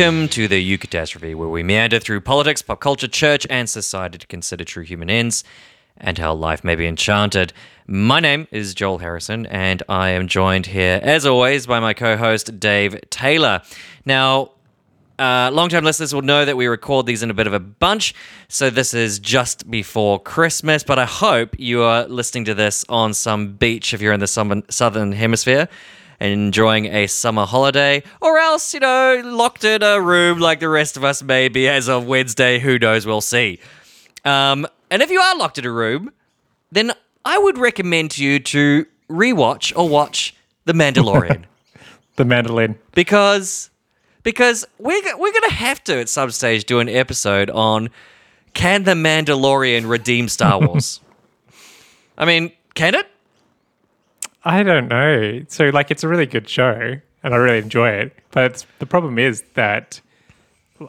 Welcome to the Eucatastrophe, where we meander through politics, pop culture, church, and society to consider true human ends and how life may be enchanted. My name is Joel Harrison, and I am joined here, as always, by my co host, Dave Taylor. Now, uh, long-time listeners will know that we record these in a bit of a bunch, so this is just before Christmas. But I hope you are listening to this on some beach if you're in the southern hemisphere, enjoying a summer holiday, or else you know locked in a room like the rest of us maybe as of Wednesday. Who knows? We'll see. Um, and if you are locked in a room, then I would recommend to you to rewatch or watch The Mandalorian The mandolin. because because we're we're gonna have to at some stage do an episode on can the Mandalorian redeem Star Wars? I mean, can it? I don't know. So, like, it's a really good show, and I really enjoy it. But it's, the problem is that,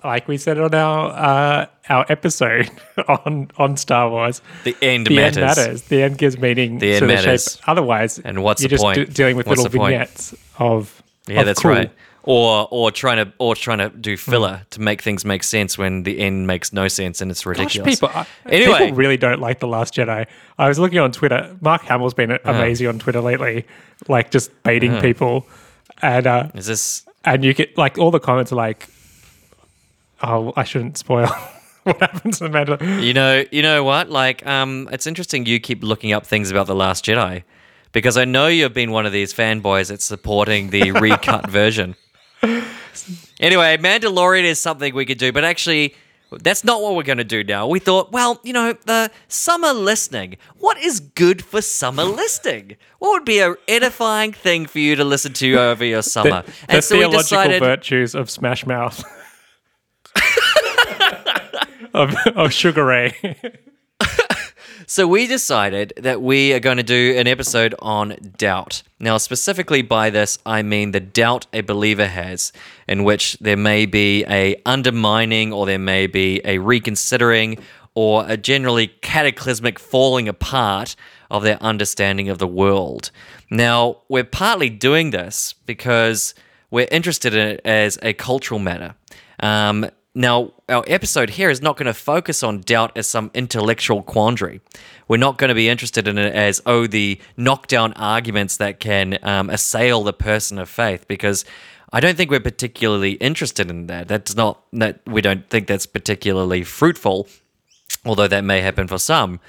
like we said on our uh, our episode on on Star Wars, The end the matters. end matters. The end gives meaning The end to the matters. shape. Otherwise, And what's you're the just point? de- dealing with What's little the point? vignettes of Yeah, of that's cool. right. Or or trying to or trying to do filler to make things make sense when the end makes no sense and it's Gosh, ridiculous. people, uh, Anyway. people really don't like the Last Jedi. I was looking on Twitter. Mark Hamill's been Uh-huh. amazing on Twitter lately, like just baiting people, and uh, Is this and you get like all the comments are like, "Oh, I shouldn't spoil what happens to the Mandalorian." You know, you know what? Like, um, it's interesting you keep looking up things about the Last Jedi, because I know you've been one of these fanboys that's supporting the recut version. Anyway, Mandalorian is something we could do, but actually, that's not what we're going to do now. We thought, well, you know, the summer listening. What is good for summer listening? What would be an edifying thing for you to listen to over your summer? The, and the so theological decided. virtues of Smash Mouth. of, of Sugar Ray. So we decided that we are going to do an episode on doubt. Now, specifically by this, I mean the doubt a believer has, in which there may be a undermining, or there may be a reconsidering, or a generally cataclysmic falling apart of their understanding of the world. Now, we're partly doing this because we're interested in it as a cultural matter. Um, now, our episode here is not going to focus on doubt as some intellectual quandary. We're not going to be interested in it as, oh, the knockdown arguments that can um, assail the person of faith, because I don't think we're particularly interested in that. That's not, that we don't think that's particularly fruitful, although that may happen for some.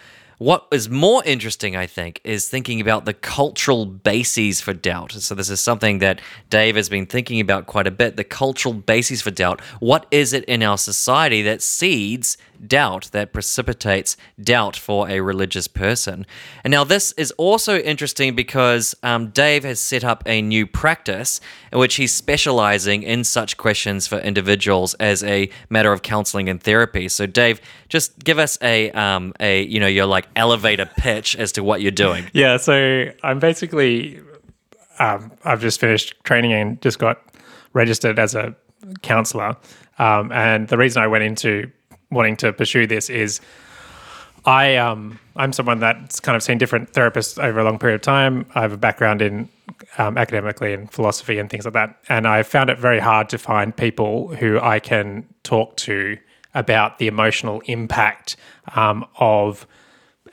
What is more interesting, I think, is thinking about the cultural bases for doubt. So, this is something that Dave has been thinking about quite a bit the cultural bases for doubt. What is it in our society that seeds doubt, that precipitates doubt for a religious person? And now, this is also interesting because um, Dave has set up a new practice in which he's specializing in such questions for individuals as a matter of counseling and therapy. So, Dave, just give us a, um, a you know, your like elevator pitch as to what you're doing. yeah, so I'm basically, um, I've just finished training and just got registered as a counselor. Um, and the reason I went into wanting to pursue this is I um I'm someone that's kind of seen different therapists over a long period of time. I have a background in um, academically in philosophy and things like that, and I found it very hard to find people who I can talk to about the emotional impact um, of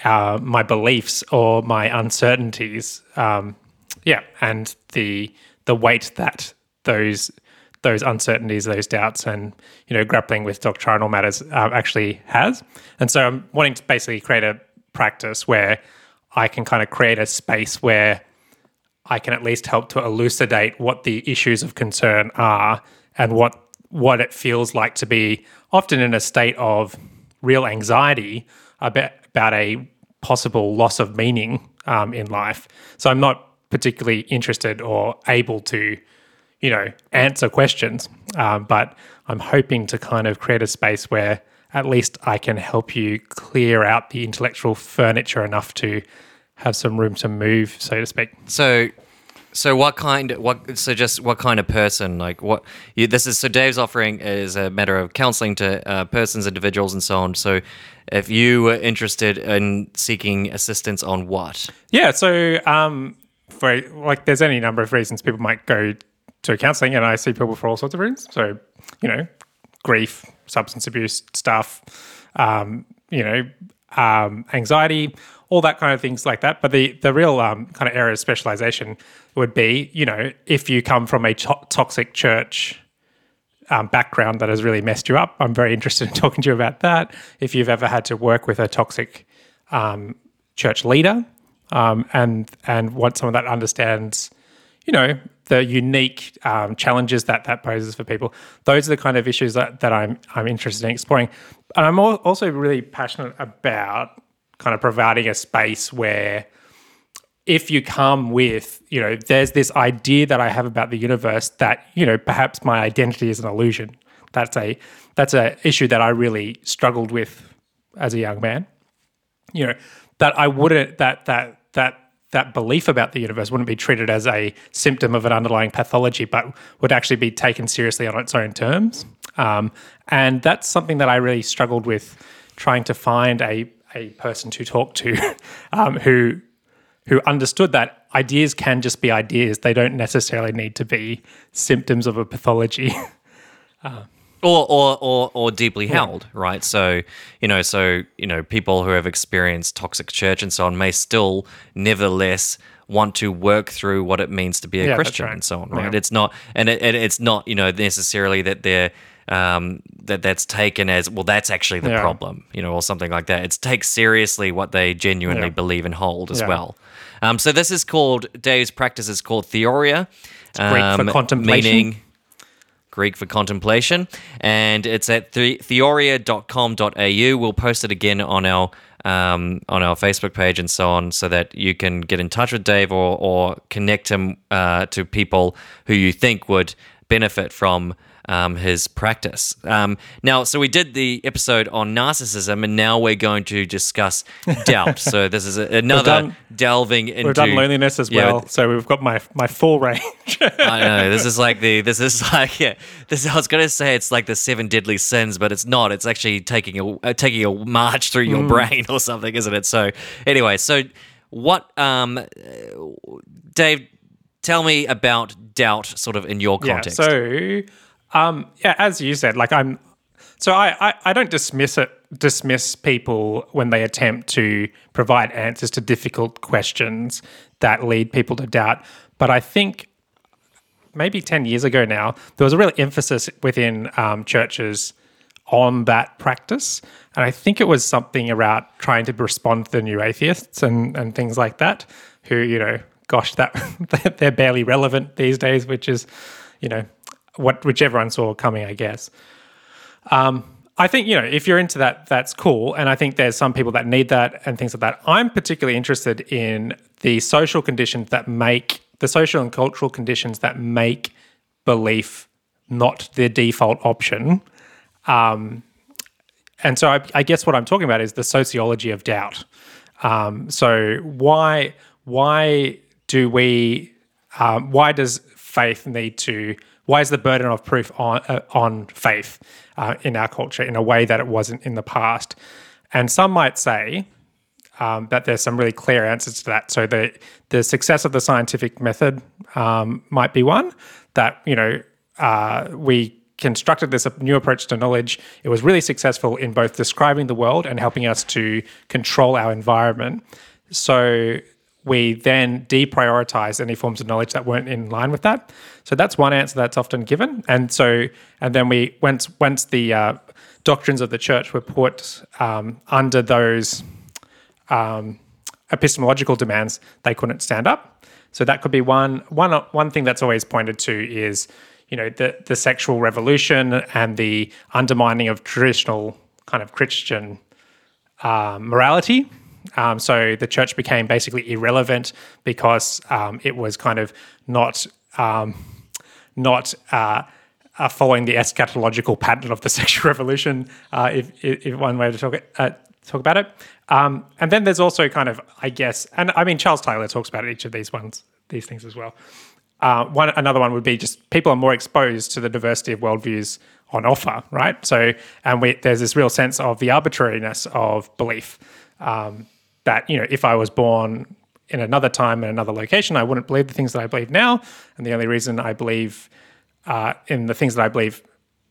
uh, my beliefs or my uncertainties. Um, yeah, and the the weight that those those uncertainties, those doubts, and you know, grappling with doctrinal matters uh, actually has. And so, I'm wanting to basically create a practice where I can kind of create a space where I can at least help to elucidate what the issues of concern are and what what it feels like to be often in a state of real anxiety about about a possible loss of meaning um, in life. So I'm not particularly interested or able to, you know, answer questions, um, but I'm hoping to kind of create a space where at least I can help you clear out the intellectual furniture enough to have some room to move, so to speak. So, so what kind? What? So just what kind of person? Like what? You, this is so Dave's offering is a matter of counselling to uh, persons, individuals, and so on. So, if you were interested in seeking assistance on what? Yeah, so um, for like, there's any number of reasons people might go to counseling and I see people for all sorts of reasons. So, you know, grief, substance abuse stuff, um, you know, um, anxiety, all that kind of things like that. But the the real um, kind of area of specialization would be, you know, if you come from a to- toxic church um, background that has really messed you up, I'm very interested in talking to you about that. If you've ever had to work with a toxic um, church leader, um, and and what someone that understands, you know, the unique um, challenges that that poses for people. Those are the kind of issues that, that I'm I'm interested in exploring. And I'm also really passionate about kind of providing a space where if you come with, you know, there's this idea that I have about the universe that, you know, perhaps my identity is an illusion. That's a that's a issue that I really struggled with as a young man. You know, that I wouldn't that that that that belief about the universe wouldn't be treated as a symptom of an underlying pathology, but would actually be taken seriously on its own terms. Um, and that's something that I really struggled with trying to find a a person to talk to um, who who understood that ideas can just be ideas; they don't necessarily need to be symptoms of a pathology. or or or, or deeply held right? So you know so you know people who have experienced toxic church and so on may still nevertheless want to work through what it means to be a Yeah, christian right. and so on right? Yeah. it's not and it, it, it's not you know necessarily that they're um, that that's taken as well that's actually the problem you know or something like that. It's take seriously what they genuinely believe and hold as well. Um, so this is called dave's practice is called theoria. Great for um, contemplation. meaning Greek for contemplation, and it's at the- theoria.com.au. We'll post it again on our um, on our Facebook page and so on, so that you can get in touch with Dave or or connect him uh, to people who you think would benefit from. Um, his practice. Um, now, so we did the episode on narcissism, and now we're going to discuss doubt. so this is a, another done- delving into. We've done loneliness as Yeah, well, so we've got my my full range. I know this is like the this is like yeah this I was gonna say it's like the seven deadly sins but it's not it's actually taking a uh, taking a march through your brain or something isn't it so anyway so what um Dave tell me about doubt sort of in your context Yeah. So, um, yeah, as you said, like I'm, so I, I, I don't dismiss it, dismiss people when they attempt to provide answers to difficult questions that lead people to doubt. But I think maybe 10 years ago now, there was a real emphasis within um, churches on that practice. And I think it was something about trying to respond to the new atheists and, and things like that, who, you know, gosh, that they're barely relevant these days, which is, you know, what which everyone saw coming, I guess. Um, I think you know if you're into that, that's cool, and I think there's some people that need that and things like that. I'm particularly interested in the social conditions that make the social and cultural conditions that make belief not the default option. Um, and so I, I guess what I'm talking about is the sociology of doubt. Um, so why why do we um, why does faith need to why is the burden of proof on uh, on faith uh, in our culture in a way that it wasn't in the past? And some might say um, that there's some really clear answers to that. So the the success of the scientific method um, might be one that you know uh, we constructed this new approach to knowledge. It was really successful in both describing the world and helping us to control our environment. So we then deprioritize any forms of knowledge that weren't in line with that. So that's one answer that's often given. And so, and then we once once the uh, doctrines of the church were put um, under those um, epistemological demands, they couldn't stand up. So that could be one one one thing that's always pointed to is you know the the sexual revolution and the undermining of traditional kind of Christian um, morality. Um, so the church became basically irrelevant because um, it was kind of not um, not uh, uh, following the eschatological pattern of the sexual revolution, uh, if, if, one way to talk it, uh, talk about it. Um, and then there's also kind of, I guess, and I mean Charles Taylor talks about each of these ones, these things as well. Uh, one another one would be just people are more exposed to the diversity of worldviews on offer, right? So, and we, there's this real sense of the arbitrariness of belief um, that you know, if I was born in another time and another location, I wouldn't believe the things that I believe now. And the only reason I believe uh, in the things that I believe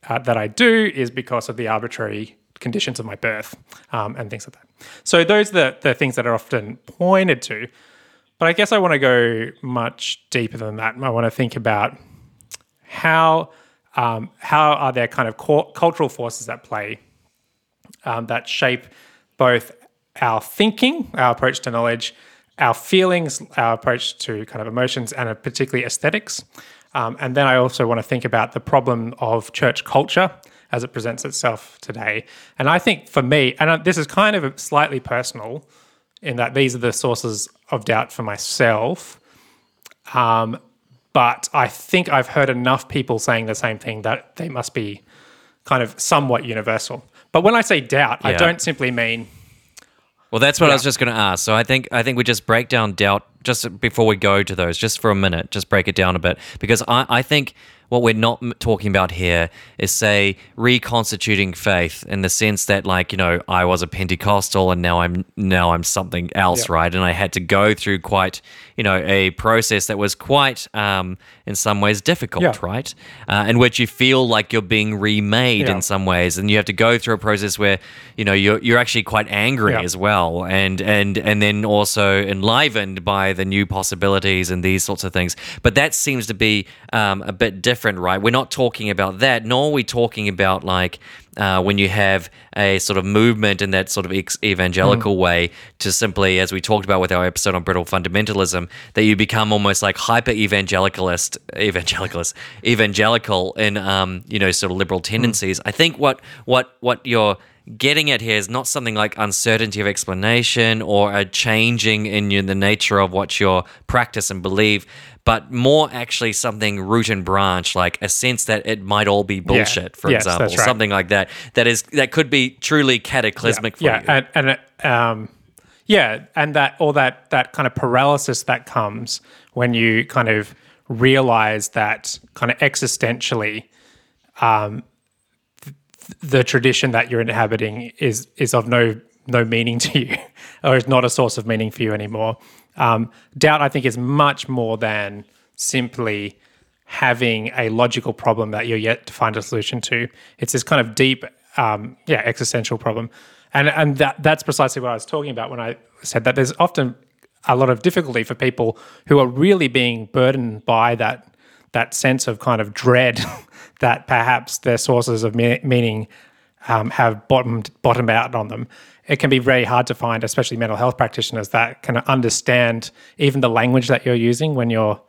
uh, that I do is because of the arbitrary conditions of my birth um, and things like that. So those are the, the things that are often pointed to. But I guess I want to go much deeper than that. I want to think about how um, how are there kind of cultural forces at play um, that shape both our thinking, our approach to knowledge, our feelings, our approach to kind of emotions, and particularly aesthetics. Um, and then I also want to think about the problem of church culture as it presents itself today. And I think for me, and this is kind of slightly personal in that these are the sources of doubt for myself. Um, but I think I've heard enough people saying the same thing that they must be kind of somewhat universal. But when I say doubt, yeah. I don't simply mean well, that's what yeah. I was just going to ask. So I think I think we just break down doubt just before we go to those, just for a minute, just break it down a bit because I, I think what we're not talking about here is, say, reconstituting faith in the sense that, like, you know, I was a Pentecostal and now I'm now I'm something else, right? And I had to go through quite, you know, a process that was quite, um, in some ways, difficult, yeah. right? Uh, in which you feel like you're being remade in some ways, and you have to go through a process where, you know, you're you're actually quite angry as well, and and and then also enlivened by the new possibilities and these sorts of things. But that seems to be um, a bit different different, right? We're not talking about that, nor are we talking about like uh, when you have a sort of movement in that sort of ex- evangelical mm. way to simply, as we talked about with our episode on brittle fundamentalism, that you become almost like hyper evangelicalist, evangelicalist, evangelical in um, you know sort of liberal tendencies. Mm. I think what what what you're getting at here is not something like uncertainty of explanation or a changing in you, the nature of what your practice and believe, but more actually something root and branch, like a sense that it might all be bullshit, yeah. for yes, example, right. something like that. That is that could be truly cataclysmic yeah. for yeah. you. And, and um, yeah, and that all that that kind of paralysis that comes when you kind of realize that kind of existentially. Um, the tradition that you're inhabiting is is of no no meaning to you, or is not a source of meaning for you anymore. Um, doubt, I think, is much more than simply having a logical problem that you're yet to find a solution to. It's this kind of deep, um, yeah, existential problem, and and that that's precisely what I was talking about when I said that there's often a lot of difficulty for people who are really being burdened by that that sense of kind of dread that perhaps their sources of me- meaning um, have bottomed bottomed out on them. It can be very hard to find, especially mental health practitioners that can understand even the language that you're using when you're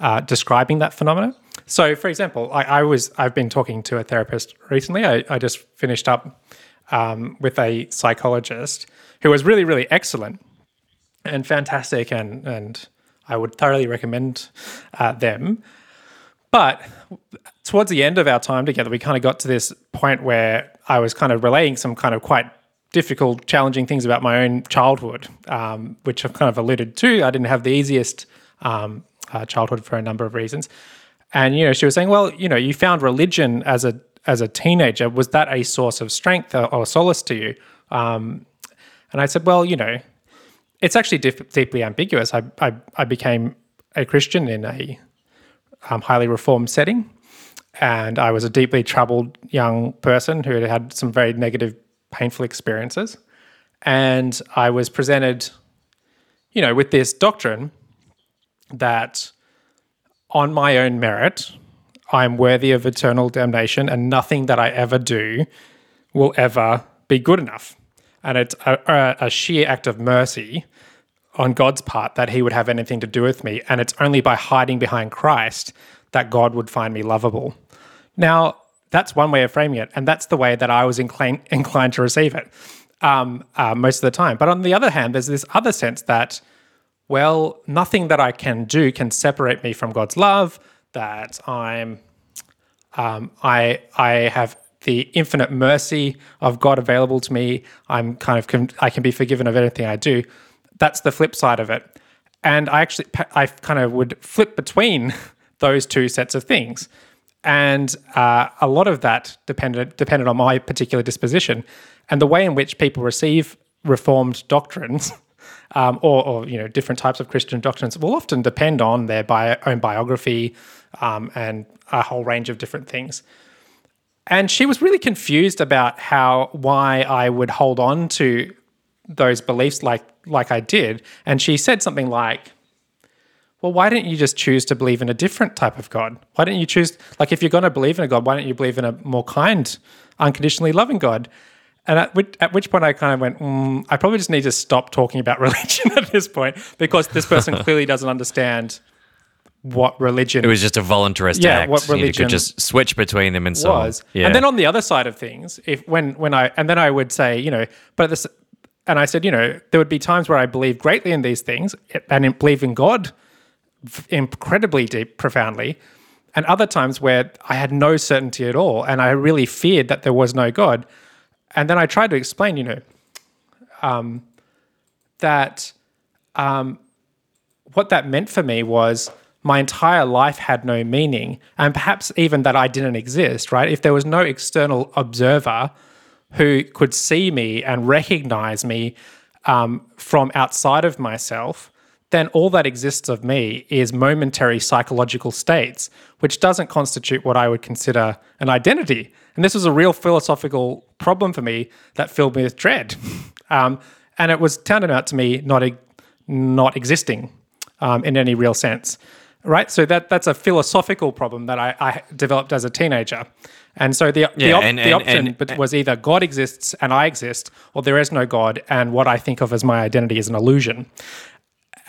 uh, describing that phenomenon. So, for example, I, I, was I've been talking to a therapist recently. I, I just finished up um, with a psychologist who was really, really excellent and fantastic, and and I would thoroughly recommend uh, them. But towards the end of our time together, we kind of got to this point where I was kind of relaying some kind of quite difficult, challenging things about my own childhood, um, which I've kind of alluded to. I didn't have the easiest um, uh, childhood for a number of reasons. And you know, she was saying, "Well, you know, you found religion as a as a teenager. Was that a source of strength or, or solace to you?" Um, and I said, "Well, you know, it's actually dif- deeply ambiguous. I, I I became a Christian in a um, highly reformed setting. And I was a deeply troubled young person who had had some very negative, painful experiences. And I was presented, you know, with this doctrine that on my own merit, I'm worthy of eternal damnation and nothing that I ever do will ever be good enough. And it's a, a, a sheer act of mercy on God's part that he would have anything to do with me. And it's only by hiding behind Christ that God would find me lovable. Now, that's one way of framing it. And that's the way that I was inclined, inclined to receive it um, uh, most of the time. But on the other hand, there's this other sense that, well, nothing that I can do can separate me from God's love, that I'm. Um, I I have the infinite mercy of God available to me. I'm kind of I can be forgiven of anything I do that's the flip side of it. And I actually, I kind of would flip between those two sets of things. And uh, a lot of that depended, depended on my particular disposition and the way in which people receive reformed doctrines um, or, or you know different types of Christian doctrines will often depend on their bio, own biography um, and a whole range of different things. And she was really confused about how why I would hold on to those beliefs like like I did. And she said something like, well, why don't you just choose to believe in a different type of God? Why don't you choose, like, if you're going to believe in a God, why don't you believe in a more kind, unconditionally loving God? And at which, at which point I kind of went, mm, I probably just need to stop talking about religion at this point because this person clearly doesn't understand what religion It was just a voluntarist Yeah, act. what You could just switch between them and so on. was. Yeah. And then on the other side of things, if when when I and then I would say, you know, but this and I said, you know, there would be times where I believe greatly in these things and in- believe in God incredibly deep, profoundly, and other times where I had no certainty at all, and I really feared that there was no God. And then I tried to explain, you know, um, that um, what that meant for me was my entire life had no meaning, and perhaps even that I didn't exist, right? If there was no external observer who could see me and recognize me um, from outside of myself, then all that exists of me is momentary psychological states, which doesn't constitute what I would consider an identity. And this was a real philosophical problem for me that filled me with dread. Um, and it was turned out to me not, not existing um, in any real sense. Right, so that that's a philosophical problem that I, I developed as a teenager, and so the the, op- and- the option and- but was either God exists and I exist, or there is no God, and what I think of as my identity is an illusion.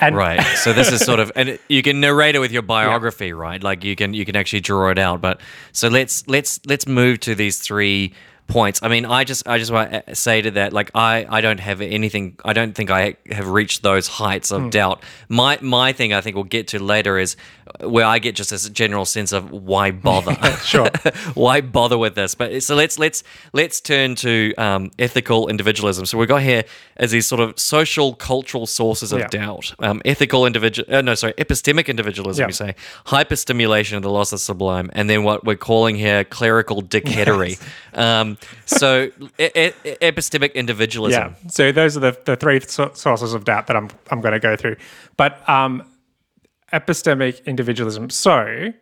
And Right. So this is sort of, and you can narrate it with your biography, right? Like you can you can actually draw it out. But so let's let's let's move to these three points. I mean, I just I just want to say to that, like I I don't have anything. I don't think I have reached those heights of doubt. My my thing I think we'll get to later is where I get just this general sense of why bother. Sure. why bother with this? But so let's let's let's turn to um, ethical individualism. So we've got here as these sort of social cultural sources of Yeah. doubt. Um, ethical individual, uh, no, sorry, epistemic individualism. Yeah. You say hyperstimulation of the loss of sublime, and then what we're calling here clerical dickheadery. Um, so e- e- epistemic individualism. Yeah. So those are the, the three sources of doubt that I'm I'm going to go through. But um, epistemic individualism. So,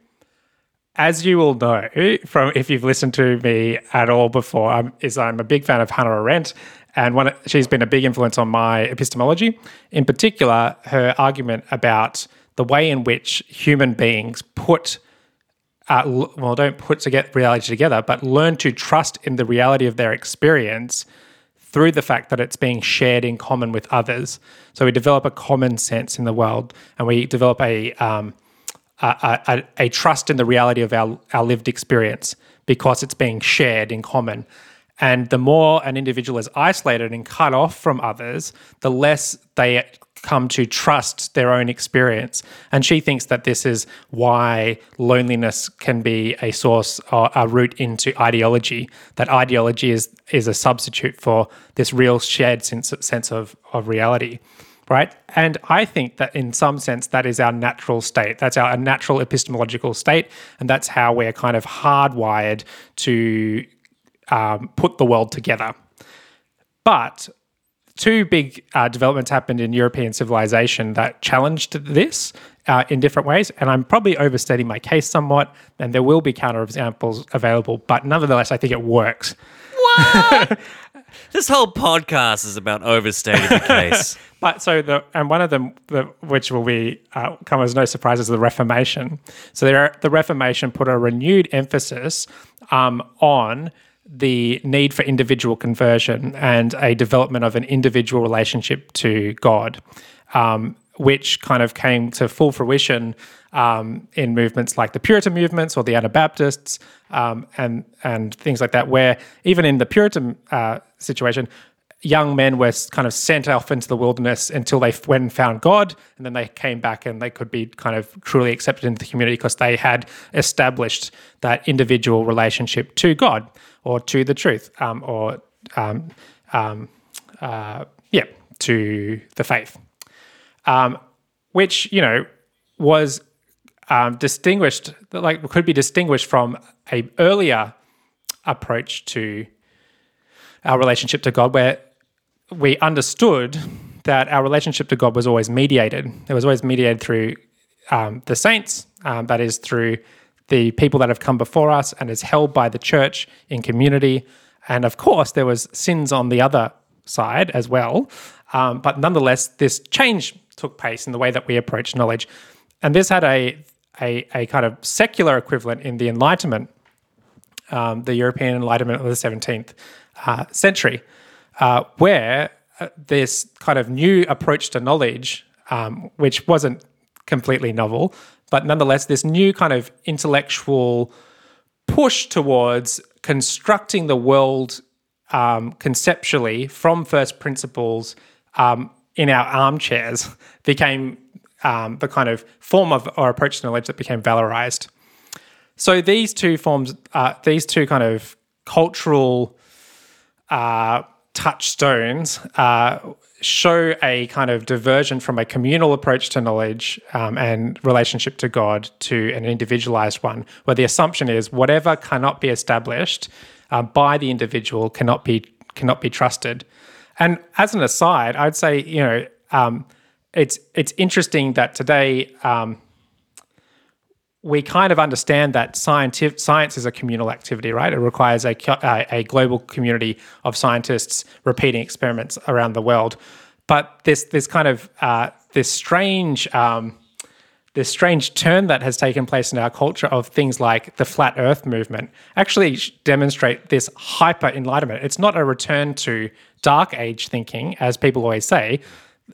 as you will know from if you've listened to me at all before, I'm, is I'm a big fan of Hannah Arendt, and one she's been a big influence on my epistemology. In particular, her argument about the way in which human beings put uh, well, don't put together reality together, but learn to trust in the reality of their experience through the fact that it's being shared in common with others. So we develop a common sense in the world, and we develop a um, a, a, a trust in the reality of our, our lived experience because it's being shared in common. And the more an individual is isolated and cut off from others, the less they come to trust their own experience. And she thinks that this is why loneliness can be a source or a route into ideology, that ideology is, is a substitute for this real shared sense, sense of, of reality right? And I think that in some sense, that is our natural state. That's our natural epistemological state. And that's how we're kind of hardwired to um, put the world together. But two big uh, developments happened in European civilization that challenged this uh, in different ways. And I'm probably overstating my case somewhat, and there will be counterexamples available. But nonetheless, I think it works. This whole podcast is about overstating the case. But so the and one of them, the, which will be uh, come as no surprise, is the Reformation. So there, the Reformation put a renewed emphasis um, on the need for individual conversion and a development of an individual relationship to God, um, which kind of came to full fruition um, in movements like the Puritan movements or the Anabaptists um, and and things like that, where even in the Puritan uh, situation, young men were kind of sent off into the wilderness until they went and found God, and then they came back and they could be kind of truly accepted into the community because they had established that individual relationship to God or to the truth, um, or um, um, uh, yeah, to the faith, um, which you know was um, distinguished, like could be distinguished from a earlier approach to our relationship to God, where we understood that our relationship to God was always mediated. It was always mediated through um, the saints, um, that is, through the people that have come before us, and is held by the church in community. And of course, there was sins on the other side as well. Um, but nonetheless, this change took place in the way that we approach knowledge. And this had a, a, a kind of secular equivalent in the Enlightenment, um, the European Enlightenment of the 17th uh, century, uh, where uh, this kind of new approach to knowledge, um, which wasn't completely novel, but nonetheless, this new kind of intellectual push towards constructing the world um, conceptually from first principles um, in our armchairs became um, the kind of form of or approach to knowledge that became valorized. So these two forms, uh, these two kind of cultural uh, touchstones uh, show a kind of diversion from a communal approach to knowledge um, and relationship to God to an individualized one, where the assumption is whatever cannot be established uh, by the individual cannot be cannot be trusted. And as an aside, I'd say you know um, it's it's interesting that today. Um, we kind of understand that scientific, science is a communal activity, right? It requires a, a, a global community of scientists repeating experiments around the world. But this this kind of uh, this strange um, this strange turn that has taken place in our culture of things like the flat Earth movement actually demonstrate this hyper enlightenment. It's not a return to dark age thinking, as people always say,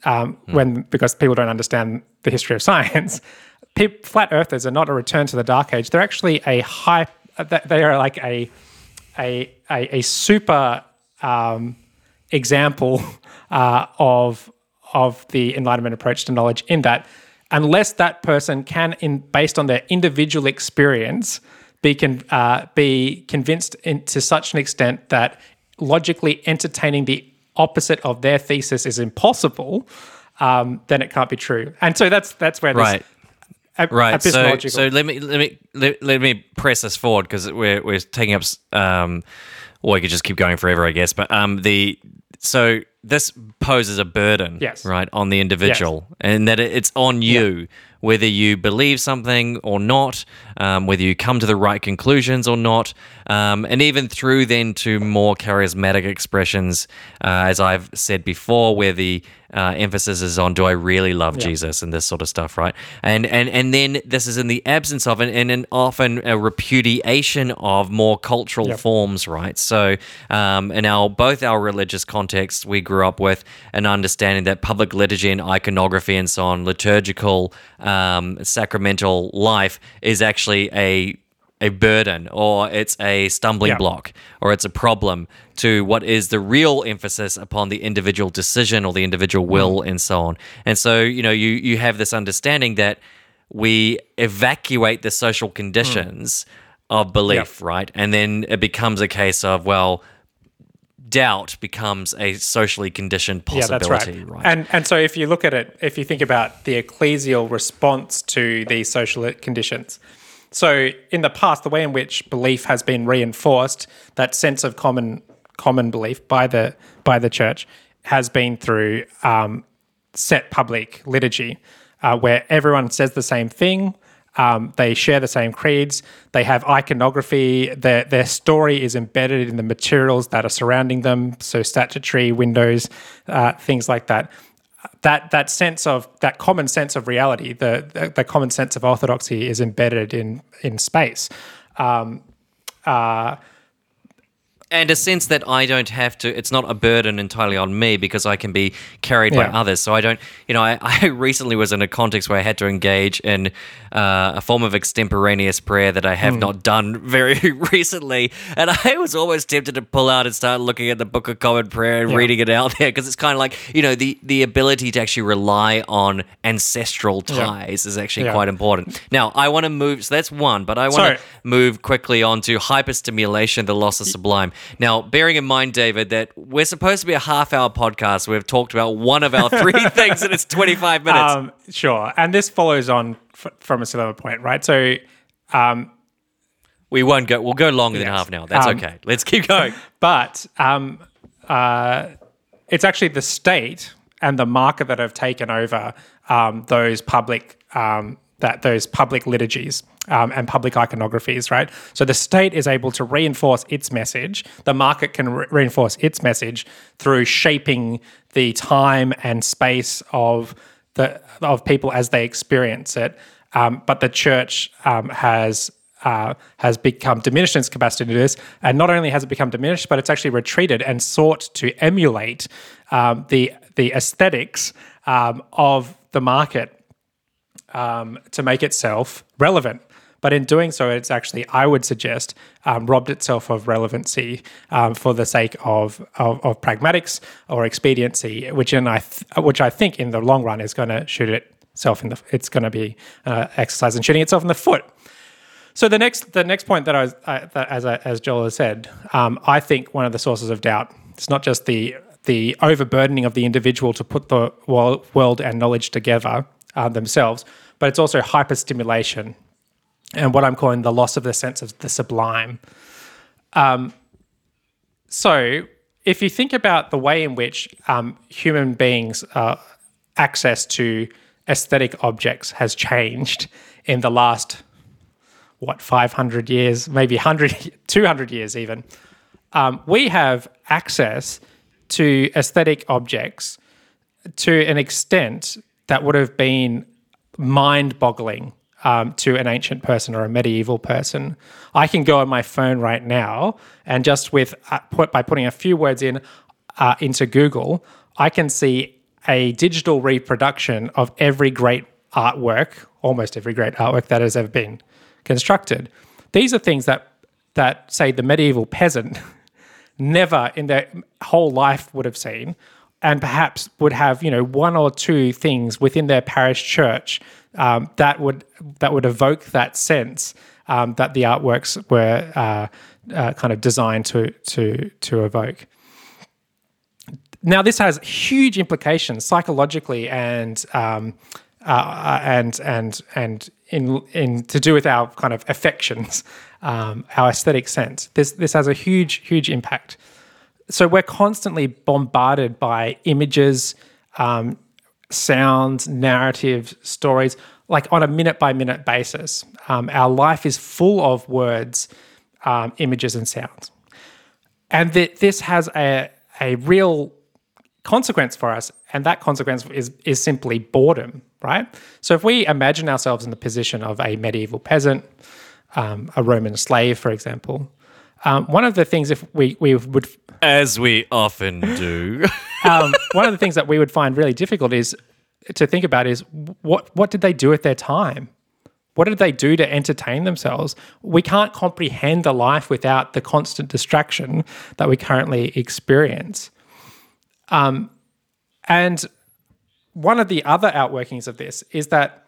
um, mm. when because people don't understand the history of science flat earthers are not a return to the dark age. They're actually a high. They are like a a a, a super um, example uh, of of the enlightenment approach to knowledge. In that, unless that person can, in based on their individual experience, be con, uh, be convinced in, to such an extent that logically entertaining the opposite of their thesis is impossible, um, then it can't be true. And so that's that's where this, right right. So, so let me let me let, let me press this forward because we're we're taking up. Um, or we could just keep going forever, I guess. But um, the so this poses a burden, yes. right, on the individual, yes. and that it's on you yeah. whether you believe something or not, um, whether you come to the right conclusions or not, um, and even through then to more charismatic expressions, uh, as I've said before, where the uh, emphasis is on do I really love yeah. Jesus and this sort of stuff, right? And and and then this is in the absence of and, and often a repudiation of more cultural yep. forms, right? So um, in our both our religious contexts, we grew up with an understanding that public liturgy and iconography and so on, liturgical um, sacramental life is actually a a burden or it's a stumbling yeah. block or it's a problem to what is the real emphasis upon the individual decision or the individual mm. will mm. and so on. And so, you know, you you have this understanding that we evacuate the social conditions mm. of belief, right? And then it becomes a case of, well, doubt becomes a socially conditioned possibility. Yeah, that's right. right. And and so if you look at it, if you think about the ecclesial response to these social conditions, so in the past, the way in which belief has been reinforced, that sense of common common belief by the by the church, has been through um, set public liturgy, uh, where everyone says the same thing. Um, they share the same creeds. They have iconography. Their their story is embedded in the materials that are surrounding them. So statuary, windows, uh, things like that that that sense of that common sense of reality, the the, the common sense of orthodoxy, is embedded in in space. Um, uh, and a sense that I don't have to, it's not a burden entirely on me because I can be carried yeah. by others. So I don't, you know, I, I, recently was in a context where I had to engage in uh, a form of extemporaneous prayer that I have mm. not done very recently. And I was always tempted to pull out and start looking at the Book of Common Prayer and yeah. reading it out there because it's kind of like, you know, the, the ability to actually rely on ancestral ties yeah. is actually quite important. Now, I want to move, so that's one, but I want to move quickly on to hyperstimulation, the loss of sublime. Now, bearing in mind, David, that we're supposed to be a half hour podcast, we've talked about one of our three things and it's 25 minutes. Um, sure. And this follows on f- from a similar point, right? So, um, we won't go, we'll go longer yes. than half an hour. That's um, okay. Let's keep going. But um, uh, it's actually the state and the market that have taken over um, those public um, that those public liturgies um, and public iconographies, right? So the state is able to reinforce its message. The market can re- reinforce its message through shaping the time and space of the of people as they experience it. Um, but the church um, has uh, has become diminished in its capacity to do this. And not only has it become diminished, but it's actually retreated and sought to emulate um, the the aesthetics um, of the market um, to make itself relevant. But in doing so, it's actually, I would suggest, um, robbed itself of relevancy um, for the sake of, of, of pragmatics or expediency, which in I th- which I think in the long run is going to shoot itself in the. It's going to be uh, exercise in shooting itself in the foot. So the next the next point that I was I, that as I, as Joel has said, um, I think one of the sources of doubt. It's not just the the overburdening of the individual to put the world and knowledge together uh, themselves, but it's also hyperstimulation and what I'm calling the loss of the sense of the sublime. Um, so, if you think about the way in which um, human beings' uh, access to aesthetic objects has changed in the last, what, 500 years, maybe 100, 200 years even, um, we have access to aesthetic objects to an extent that would have been mind boggling um, to an ancient person or a medieval person. I can go on my phone right now and just with uh, put by putting a few words in uh, into Google, I can see a digital reproduction of every great artwork, almost every great artwork that has ever been constructed. These are things that that say the medieval peasant never in their whole life would have seen and perhaps would have you know one or two things within their parish church um, that would that would evoke that sense um, that the artworks were uh, uh, kind of designed to to to evoke. Now, this has huge implications psychologically and um, uh, and and and in in to do with our kind of affections, um, our aesthetic sense. This this has a huge huge impact. So we're constantly bombarded by images, um, sounds, narratives, stories, like on a minute by minute basis. Um, our life is full of words, um, images, and sounds. And th- this has a, a real consequence for us, and that consequence is, is simply boredom, right? So if we imagine ourselves in the position of a medieval peasant, um, a Roman slave, for example, um, one of the things if we, we would as we often do. um, one of the things that we would find really difficult is to think about is what what did they do with their time? What did they do to entertain themselves? We can't comprehend the life without the constant distraction that we currently experience. Um, and one of the other outworkings of this is that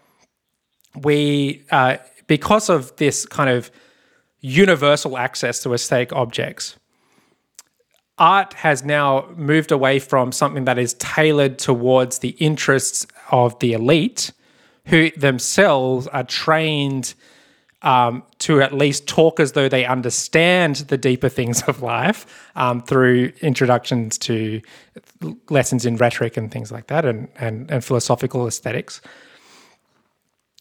we, uh, because of this kind of universal access to aesthetic objects, art has now moved away from something that is tailored towards the interests of the elite, who themselves are trained um, to at least talk as though they understand the deeper things of life um, through introductions to lessons in rhetoric and things like that and, and, and philosophical aesthetics.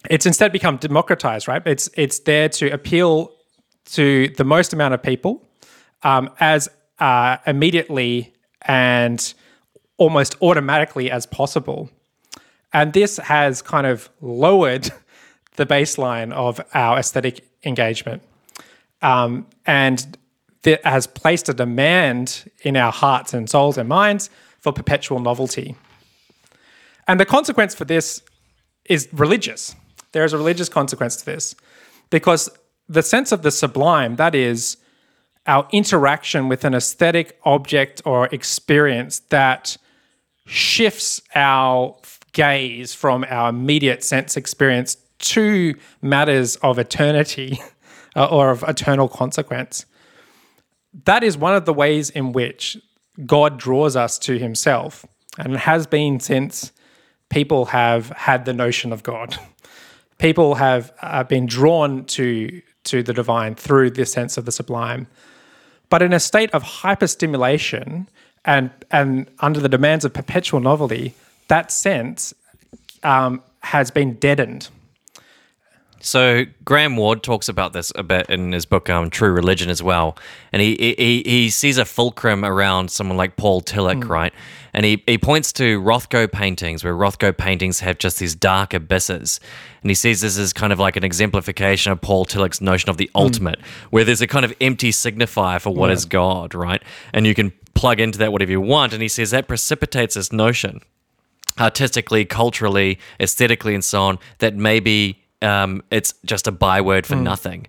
It's instead become democratized, right? It's, it's there to appeal to the most amount of people um, as uh, immediately and almost automatically as possible. And this has kind of lowered the baseline of our aesthetic engagement. Um, and has placed a demand in our hearts and souls and minds for perpetual novelty. And the consequence for this is religious. There is a religious consequence to this because the sense of the sublime, that is, our interaction with an aesthetic object or experience that shifts our gaze from our immediate sense experience to matters of eternity or of eternal consequence. That is one of the ways in which God draws us to himself, and it has been since people have had the notion of God. People have uh, been drawn to, to the divine through this sense of the sublime. But in a state of hyperstimulation and and under the demands of perpetual novelty, that sense um, has been deadened. So Graham Ward talks about this a bit in his book um, True Religion as well, and he he, he sees a fulcrum around someone like Paul Tillich, right? And he, he points to Rothko paintings, where Rothko paintings have just these dark abysses, and he sees this as kind of like an exemplification of Paul Tillich's notion of the ultimate, where there's a kind of empty signifier for what is God, right? And you can plug into that whatever you want, and he says that precipitates this notion artistically, culturally, aesthetically, and so on, that maybe um, it's just a byword for nothing.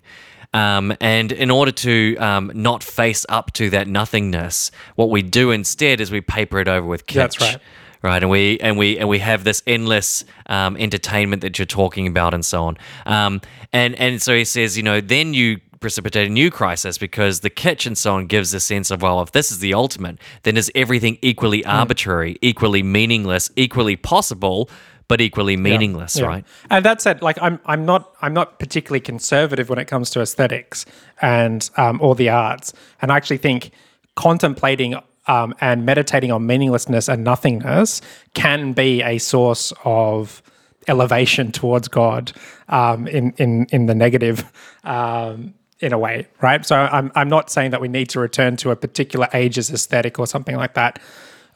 Um, and in order to um, not face up to that nothingness, what we do instead is we paper it over with kitsch. That's right. Right, and we and we and we have this endless um, entertainment that you're talking about, and so on. Um, and and so he says, you know, then you precipitate a new crisis because the kitsch and so on gives a sense of well, if this is the ultimate, then is everything equally Hmm. arbitrary, equally meaningless, equally possible, but equally meaningless, Yeah. right? And that said, like I'm I'm not I'm not particularly conservative when it comes to aesthetics and um, all the arts, and I actually think contemplating um, and meditating on meaninglessness and nothingness can be a source of elevation towards God um, in in in the negative. Um, in a way, right? So I'm, I'm not saying that we need to return to a particular age's aesthetic or something like that.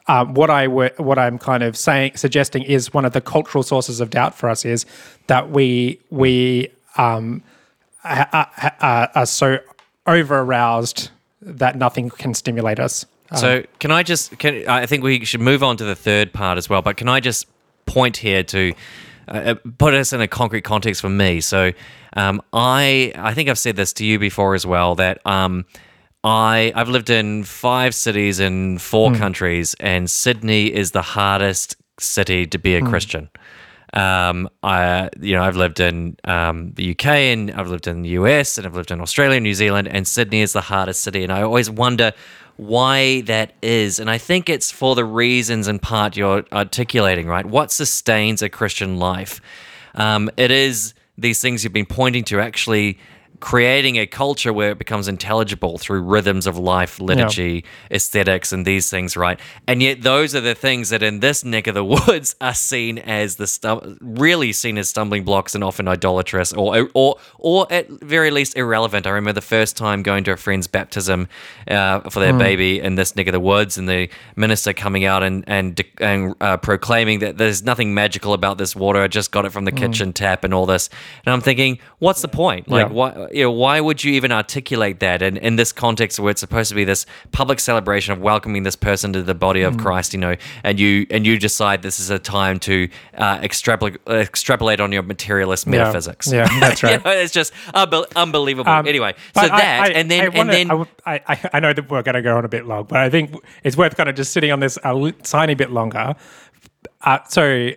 Um, what I w- what I'm kind of saying suggesting is one of the cultural sources of doubt for us is that we we um, ha- ha- are so over aroused that nothing can stimulate us. So can I just? Can, I think we should move on to the third part as well. But can I just point here to uh, put us in a concrete context for me? So um, I I think I've said this to you before as well that um, I I've lived in five cities in four countries, and Sydney is the hardest city to be a Christian. Um, I, you know, I've lived in um, the UK and I've lived in the US and I've lived in Australia, and New Zealand, and Sydney is the hardest city. And I always wonder why that is. And I think it's for the reasons in part you're articulating, right? What sustains a Christian life? Um, it is these things you've been pointing to actually creating a culture where it becomes intelligible through rhythms of life, liturgy, aesthetics, and these things, right? And yet, those are the things that in this neck of the woods are seen as the stu- really seen as stumbling blocks and often idolatrous, or or or at very least irrelevant. I remember the first time going to a friend's baptism uh, for their baby in this neck of the woods, and the minister coming out and and, and uh, proclaiming that there's nothing magical about this water. I just got it from the kitchen tap and all this. And I'm thinking, what's the point? Like, Yeah. why? You know, why would you even articulate that? And in this context where it's supposed to be this public celebration of welcoming this person to the body Mm. of Christ, you know, and you and you decide this is a time to uh, extrapolate extrapolate on your materialist metaphysics. Yeah, that's You right. know, it's just unbe- unbelievable. Um, anyway, so I- that I- and then I and wanna- then I, I, I- I know that we're going to go on a bit long, but I think it's worth kind of just sitting on this a tiny bit longer. Uh, so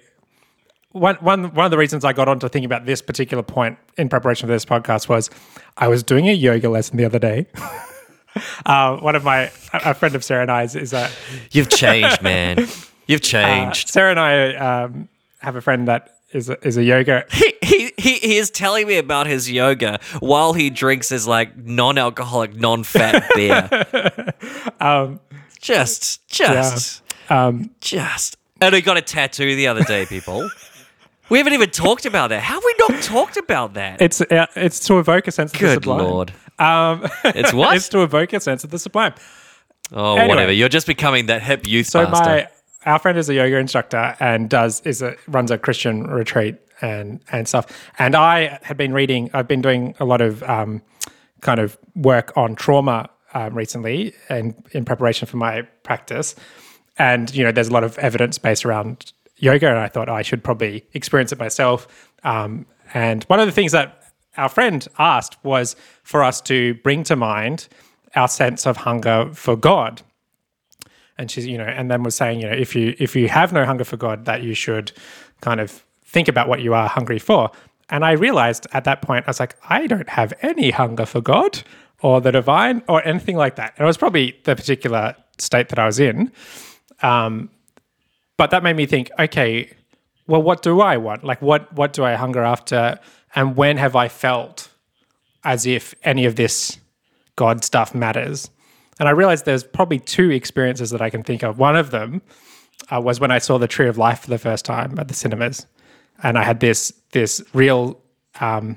one, one, one of the reasons I got onto thinking about this particular point in preparation for this podcast was I was doing a yoga lesson the other day. uh, one of my a friend of Sarah and I is, is a you've changed, man. You've uh, changed. Sarah and I um, have a friend that is a, is a yoga he, he, he is telling me about his yoga while he drinks his like non-alcoholic, non-fat beer. just, just, um, just. And he got a tattoo the other day, people. We haven't even talked about that. How have we not talked about that? it's uh, it's to evoke a sense of the Good sublime. lord. Um, It's what? it's to evoke a sense of the sublime. Oh, Anyway. whatever. You're just becoming that hip youth So my our friend is a yoga instructor and does is a runs a Christian retreat and and stuff. And I had been reading. I've been doing a lot of um, kind of work on trauma um, recently, and in preparation for my practice. And you know, there's a lot of evidence based around yoga, and I thought I should probably experience it myself. Um, and one of the things that our friend asked was for us to bring to mind our sense of hunger for God. And she's you know and then was saying you know if you if you have no hunger for god that you should kind of think about what you are hungry for. And i realized at that point i was like i don't have any hunger for god or the divine or anything like that. And it was probably the particular state that i was in. Um, but that made me think okay well what do i want? Like what what do i hunger after? And when have i felt as if any of this god stuff matters? And I realized there's probably two experiences that I can think of. One of them uh, was when I saw the Tree of Life for the first time at the cinemas, and I had this this real um,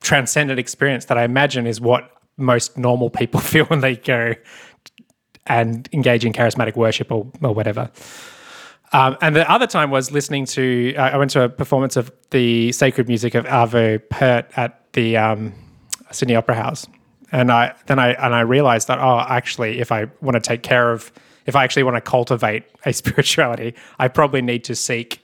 transcendent experience that I imagine is what most normal people feel when they go and engage in charismatic worship or, or whatever. Um, and the other time was listening to, uh, I went to a performance of the sacred music of Arvo Pärt at the um, Sydney Opera House. And I then I and I realized that oh actually if I want to take care of if I actually want to cultivate a spirituality, I probably need to seek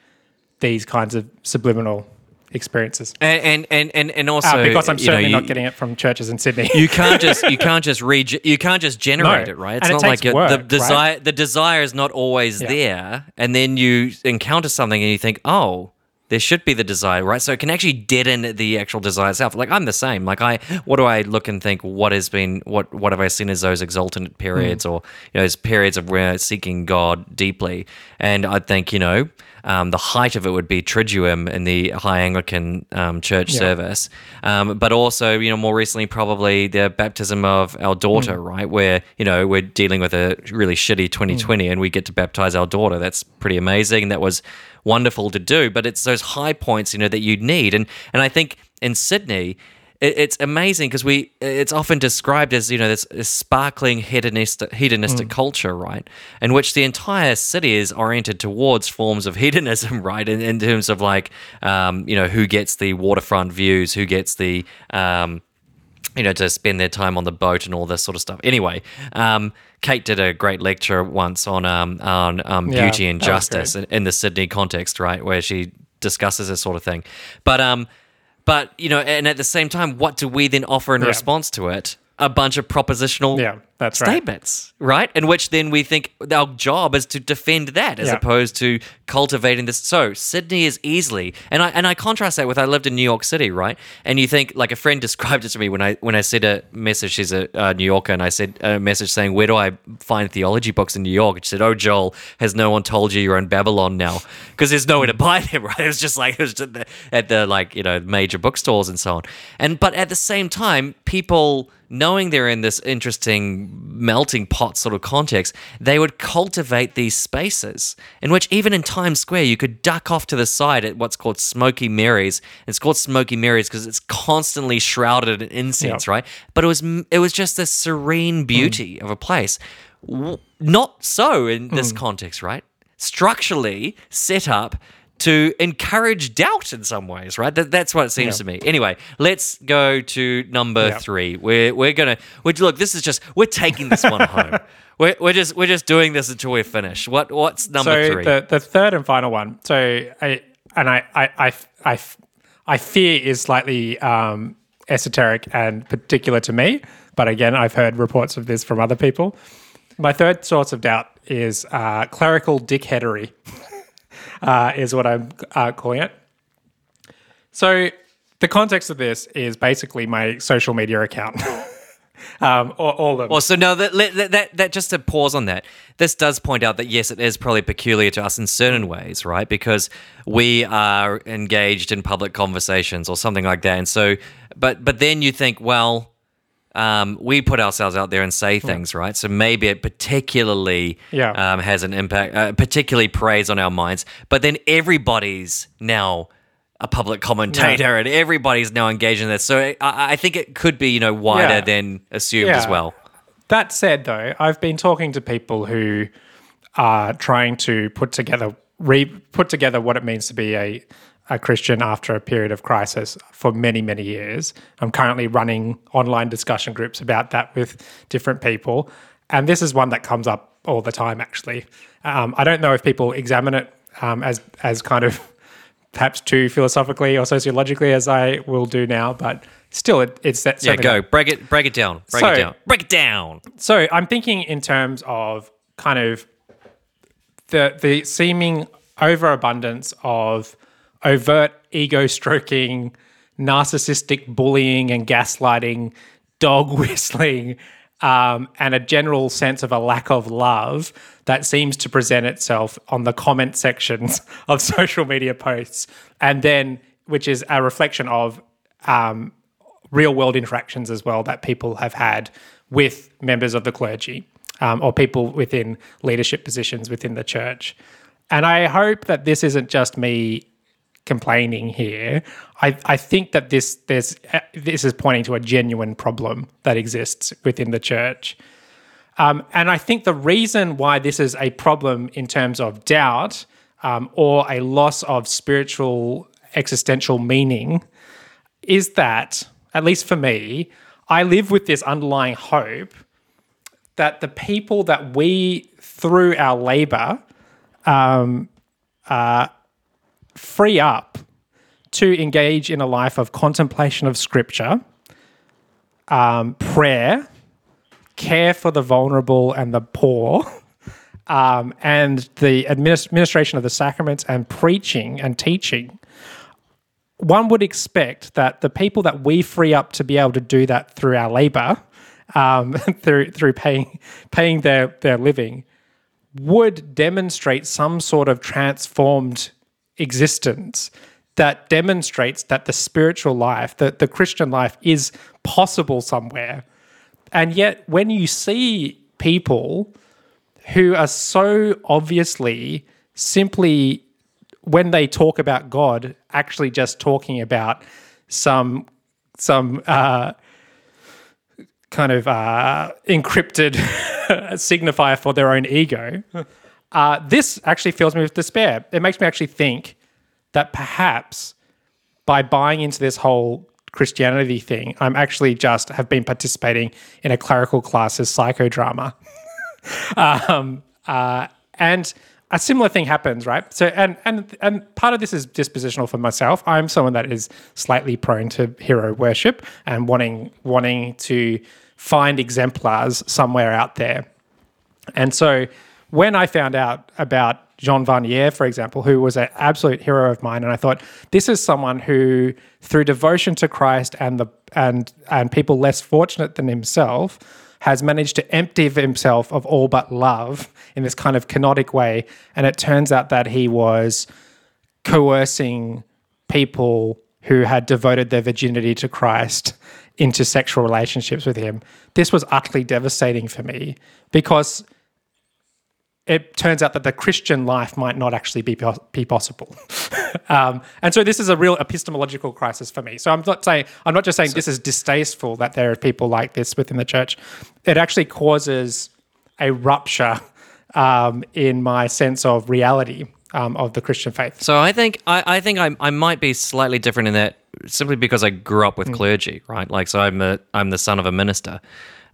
these kinds of subliminal experiences. And and and and, and also because I'm you know, certainly you- not getting it from churches in Sydney. you can't just you can't just read you can't just generate No. it right it's And it not takes like it- work, the right? desire the desire is not always Yeah. there and then you encounter something and you think oh there should be the desire right so it can actually deaden the actual desire itself like i'm the same like i what do i look and think what has been what what have i seen as those exultant periods Hmm. or you know those periods of where seeking god deeply and i think you know um, the height of it would be Triduum in the High Anglican um, church service, um, but also, you know, more recently, probably the baptism of our daughter, Mm. right? Where, you know, we're dealing with a really shitty 2020 Mm. and we get to baptize our daughter. That's pretty amazing. That was wonderful to do. But it's those high points, you know, that you need. And, and I think in Sydney, it- it's amazing because we it's often described as you know this, this sparkling hedonistic hedonistic culture right? In which the entire city is oriented towards forms of hedonism right? In, in terms of like um, you know who gets the waterfront views who gets the um, you know, to spend their time on the boat and all this sort of stuff. Anyway, um, Kate did a great lecture once on um, on um, Yeah, beauty and justice in, in the Sydney context, right, where she discusses this sort of thing. But um, but you know, and at the same time, what do we then offer in Yeah. response to it? A bunch of propositional Yeah, that's statements, right? In which then we think our job is to defend that as Yeah. opposed to cultivating this. So Sydney is easily, and I and I contrast that with I lived in New York City, right? And you think like a friend described it to me when I when I said a message. She's a uh, New Yorker, and I said a message saying, "Where do I find theology books in New York?" And she said, "Oh, Joel, has no one told you you're in Babylon now? Because there's nowhere to buy them, right? It was just like it was just the, at the like you know major bookstores and so on. And but at the same time, people." knowing they're in this interesting melting pot sort of context, they would cultivate these spaces in which even in Times Square you could duck off to the side at what's called Smoky Mary's. It's called Smoky Mary's because it's constantly shrouded in incense, Yep. right? But it was it was just this serene hmm. beauty of a place. Not so in this hmm. context, right? Structurally set up to encourage doubt in some ways, right? That, that's what it seems to me. Anyway, let's go to number Yeah. three. We're we're gonna we look. This is just we're taking this one home. We're, we're just we're just doing this until we're finished. What what's number so three? the the third and final one. So I and I I I I, I fear is slightly um, esoteric and particular to me. But again, I've heard reports of this from other people. My third source of doubt is uh, clerical dickheadery, uh, is what I'm uh, calling it. So the context of this is basically my social media account. um, all, all of them. Well, so no, that, that that that just to pause on that. This does point out that yes, it is probably peculiar to us in certain ways, right? Because we are engaged in public conversations or something like that, and so, but but then you think, well, um, we put ourselves out there and say things, right? So maybe it particularly Yeah. um, has an impact, uh, particularly preys on our minds. But then everybody's now a public commentator, and everybody's now engaged in this. So I, I think it could be, you know, wider Yeah. than assumed as well. That said, though, I've been talking to people who are trying to put together re put together what it means to be a a Christian after a period of crisis for many many years. I'm currently running online discussion groups about that with different people, and this is one that comes up all the time. Actually, um, I don't know if people examine it um, as as kind of perhaps too philosophically or sociologically as I will do now, but still, it, it's that. Yeah, go break it, break it down, break So- it down, break it down. So I'm thinking in terms of kind of the the seeming overabundance of overt ego stroking, narcissistic bullying and gaslighting, dog whistling, um, and a general sense of a lack of love that seems to present itself on the comment sections of social media posts, and then which is a reflection of um, real world interactions as well that people have had with members of the clergy um, or people within leadership positions within the church. And I hope that this isn't just me complaining here. I, I think that this there's this is pointing to a genuine problem that exists within the church. Um, and I think the reason why this is a problem in terms of doubt um, or a loss of spiritual existential meaning is that, at least for me, I live with this underlying hope that the people that we, through our labor, um, uh, free up to engage in a life of contemplation of scripture, um, prayer, care for the vulnerable and the poor, um, and the administration of the sacraments and preaching and teaching, one would expect that the people that we free up to be able to do that through our labor, um, through through paying paying their their living, would demonstrate some sort of transformed existence that demonstrates that the spiritual life, that the Christian life is possible somewhere. And yet, when you see people who are so obviously simply, when they talk about God, actually just talking about some some uh, kind of uh, encrypted signifier for their own ego. Uh, this actually fills me with despair. It makes me actually think that perhaps by buying into this whole Christianity thing, I'm actually just have been participating in a clerical class's psychodrama. um, uh, and a similar thing happens, right? So, and and and part of this is dispositional for myself. I'm someone that is slightly prone to hero worship and wanting wanting to find exemplars somewhere out there. And so, when I found out about Jean Vanier, for example, who was an absolute hero of mine, and I thought this is someone who, through devotion to Christ and the and and people less fortunate than himself, has managed to empty himself of all but love in this kind of kenotic way. And it turns out that he was coercing people who had devoted their virginity to Christ into sexual relationships with him. This was utterly devastating for me because it turns out that the Christian life might not actually be, be possible. um, and so this is a real epistemological crisis for me. So I'm not saying I'm not just saying so, this is distasteful that there are people like this within the church. It actually causes a rupture um, in my sense of reality um, of the Christian faith. So I think I, I think I, I might be slightly different in that simply because I grew up with mm. clergy, right? Like so I'm a I'm the son of a minister.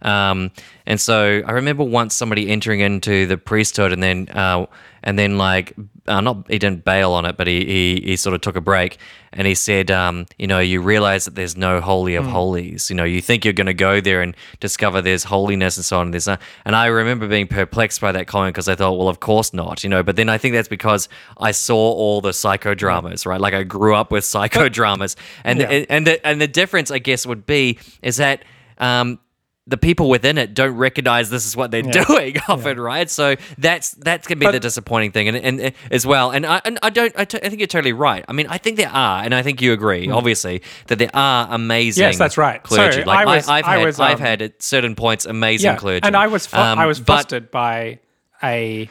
Um, and so I remember once somebody entering into the priesthood and then uh, and then like uh, not he didn't bail on it, but he, he he sort of took a break and he said, um, you know, you realize that there's no holy of mm. holies. You know, you think you're going to go there and discover there's holiness and so on. And there's and I remember being perplexed by that comment because I thought, well, of course not. You know, but then I think that's because I saw all the psychodramas, right? Like I grew up with psychodramas, and yeah. and the, and the difference I guess would be is that. Um, the people within it don't recognize this is what they're yeah. doing often, yeah. right? So that's that's gonna be but, the disappointing thing, and, and, and, as well. And I and I don't I, t- I think you're totally right. I mean, I think there are, and I think you agree, mm. obviously, that there are amazing. Yes, that's right. Clergy, so like I was, I, have had was, um, I've had at certain points amazing yeah, clergy, and I was fu- um, I was fostered by a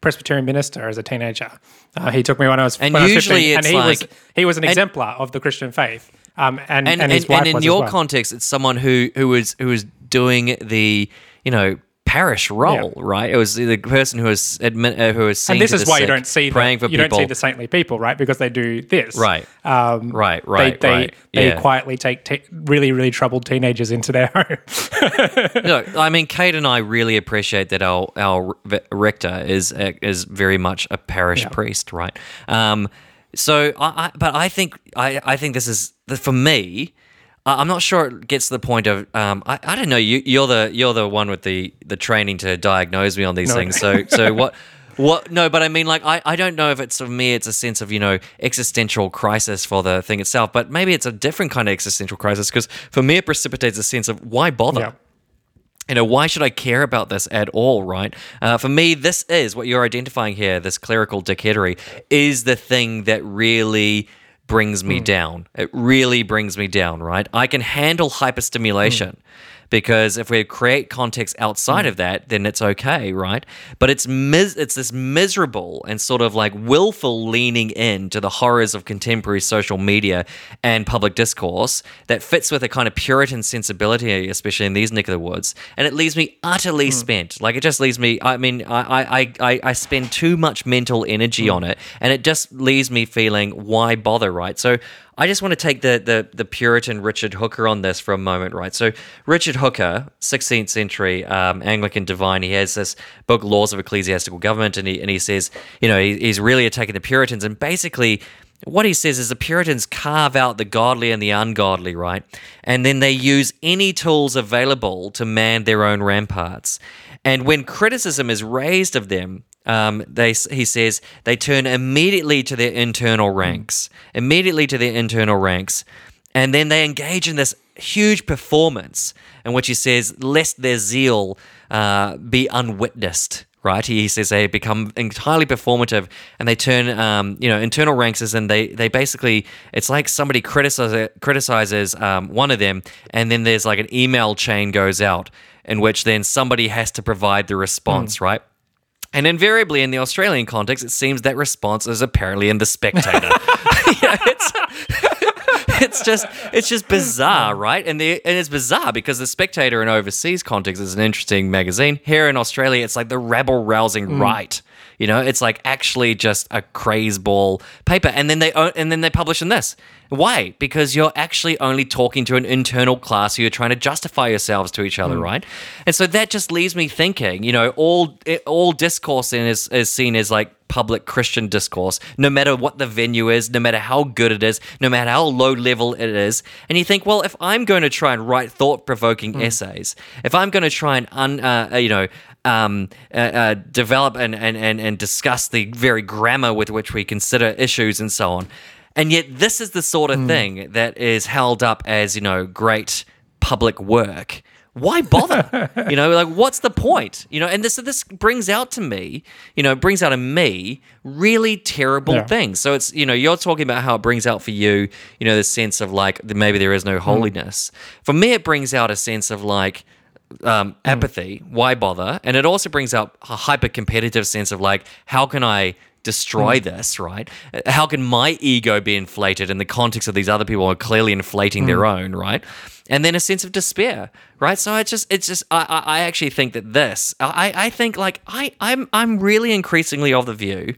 Presbyterian minister as a teenager. Uh, he took me when I was and when usually I was 15, and he like, was he was an exemplar of the Christian faith. Um, and, and, and, and, and in your well. context, it's someone who who was who was doing the you know parish role, yeah. right? It was the person who was admit, uh, who was and this is why sick, you don't see praying the, for you people. don't see the saintly people, right? Because they do this, right? Um, right, right, they, they, right. They yeah. quietly take te- really, really troubled teenagers into their home. Look, I mean, Kate and I really appreciate that our our rector is is very much a parish yeah. priest, right? Um, so, I, I, but I think I, I think this is for me I'm not sure it gets to the point of um, I, I don't know you you're the you're the one with the the training to diagnose me on these no. things so so what what no but I mean like I, I don't know if it's for me it's a sense of you know existential crisis for the thing itself but maybe it's a different kind of existential crisis because for me it precipitates a sense of why bother yeah. you know why should I care about this at all right uh, for me this is what you're identifying here this clerical dickheadery is the thing that really brings me hmm. down. It really brings me down, right? I can handle hyperstimulation because if we create context outside mm. of that, then it's okay, right? But it's mis- it's this miserable and sort of like willful leaning in to the horrors of contemporary social media and public discourse that fits with a kind of Puritan sensibility, especially in these neck of the woods, and it leaves me utterly mm. spent. Like it just leaves me. I mean, I I I, I spend too much mental energy mm. on it, and it just leaves me feeling why bother, right? So. I just want to take the, the the Puritan Richard Hooker on this for a moment, right? So Richard Hooker, 16th century um, Anglican divine, he has this book, Laws of Ecclesiastical Government, and he and he says, you know, he, he's really attacking the Puritans, and basically. What he says is the Puritans carve out the godly and the ungodly, right? And then they use any tools available to man their own ramparts. And when criticism is raised of them, um, they he says they turn immediately to their internal ranks, immediately to their internal ranks, and then they engage in this huge performance in which he says, "Lest their zeal uh, be unwitnessed." Right, he says they become entirely performative, and they turn, um, you know, internal ranks as and they they basically it's like somebody criticizes criticizes um, one of them, and then there's like an email chain goes out in which then somebody has to provide the response, right? And invariably in the Australian context, it seems that response is apparently in the Spectator. Yeah, it's, it's just it's just bizarre, right? And the and it's bizarre because the Spectator in overseas context is an interesting magazine. Here in Australia, it's like the rabble rousing mm. right. You know, it's like actually just a craze ball paper, and then they and then they publish in this. Why? Because you're actually only talking to an internal class who you're trying to justify yourselves to each other, right? And so that just leaves me thinking. You know, all it, all discourse in is is seen as like public Christian discourse, no matter what the venue is, no matter how good it is, no matter how low level it is. And you think, well, if I'm going to try and write thought provoking essays, if I'm going to try and, un, uh, uh, you know, um, uh, uh, develop and, and, and, and discuss the very grammar with which we consider issues and so on. And yet, this is the sort of thing that is held up as, you know, great public work why bother? you know, like what's the point? You know, and this this brings out to me, you know, brings out in me really terrible Yeah. things. So it's you know, you're talking about how it brings out for you, you know, the sense of like maybe there is no holiness. For me, it brings out a sense of like um, mm. apathy. Why bother? And it also brings up a hyper competitive sense of like, how can I destroy mm. this, right? How can my ego be inflated in the context of these other people who are clearly inflating their mm. own, right? And then a sense of despair, right? So it's just, it's just, I, I I actually think that this, I, I think like I, I'm, I'm really increasingly of the view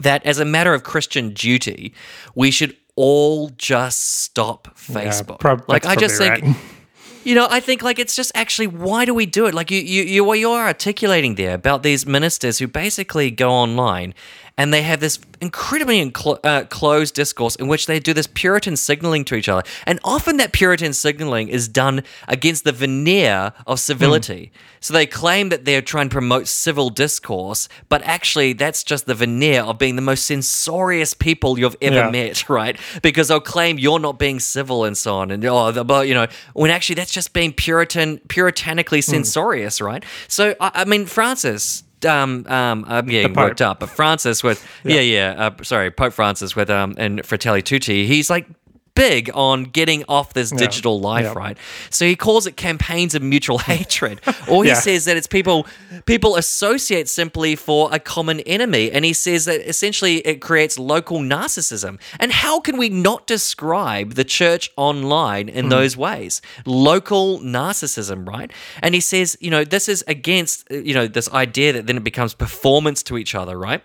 that as a matter of Christian duty, we should all just stop Facebook. prob- like I just think right. you know, I think like it's just actually why do we do it? Like you you you you are articulating there about these ministers who basically go online and they have this incredibly enclo- uh, closed discourse in which they do this Puritan signaling to each other, and often that Puritan signaling is done against the veneer of civility. So they claim that they're trying to promote civil discourse, but actually that's just the veneer of being the most censorious people you've ever Yeah. met, right? Because they'll claim you're not being civil and so on, and oh, but you know, when actually that's just being Puritan, puritanically Hmm. censorious, right? So I, I mean, Francis. Um, um, I'm getting worked up, but Francis with yeah, yeah, uh, sorry, Pope Francis with um and Fratelli Tutti, he's like big on getting off this digital life, Yeah. right? So he calls it campaigns of mutual hatred, or he Yeah. says that it's people people associate simply for a common enemy, and he says that essentially it creates local narcissism. And how can we not describe the church online in hmm. those ways? Local narcissism, right? And he says, you know, this is against you know this idea that then it becomes performance to each other, right?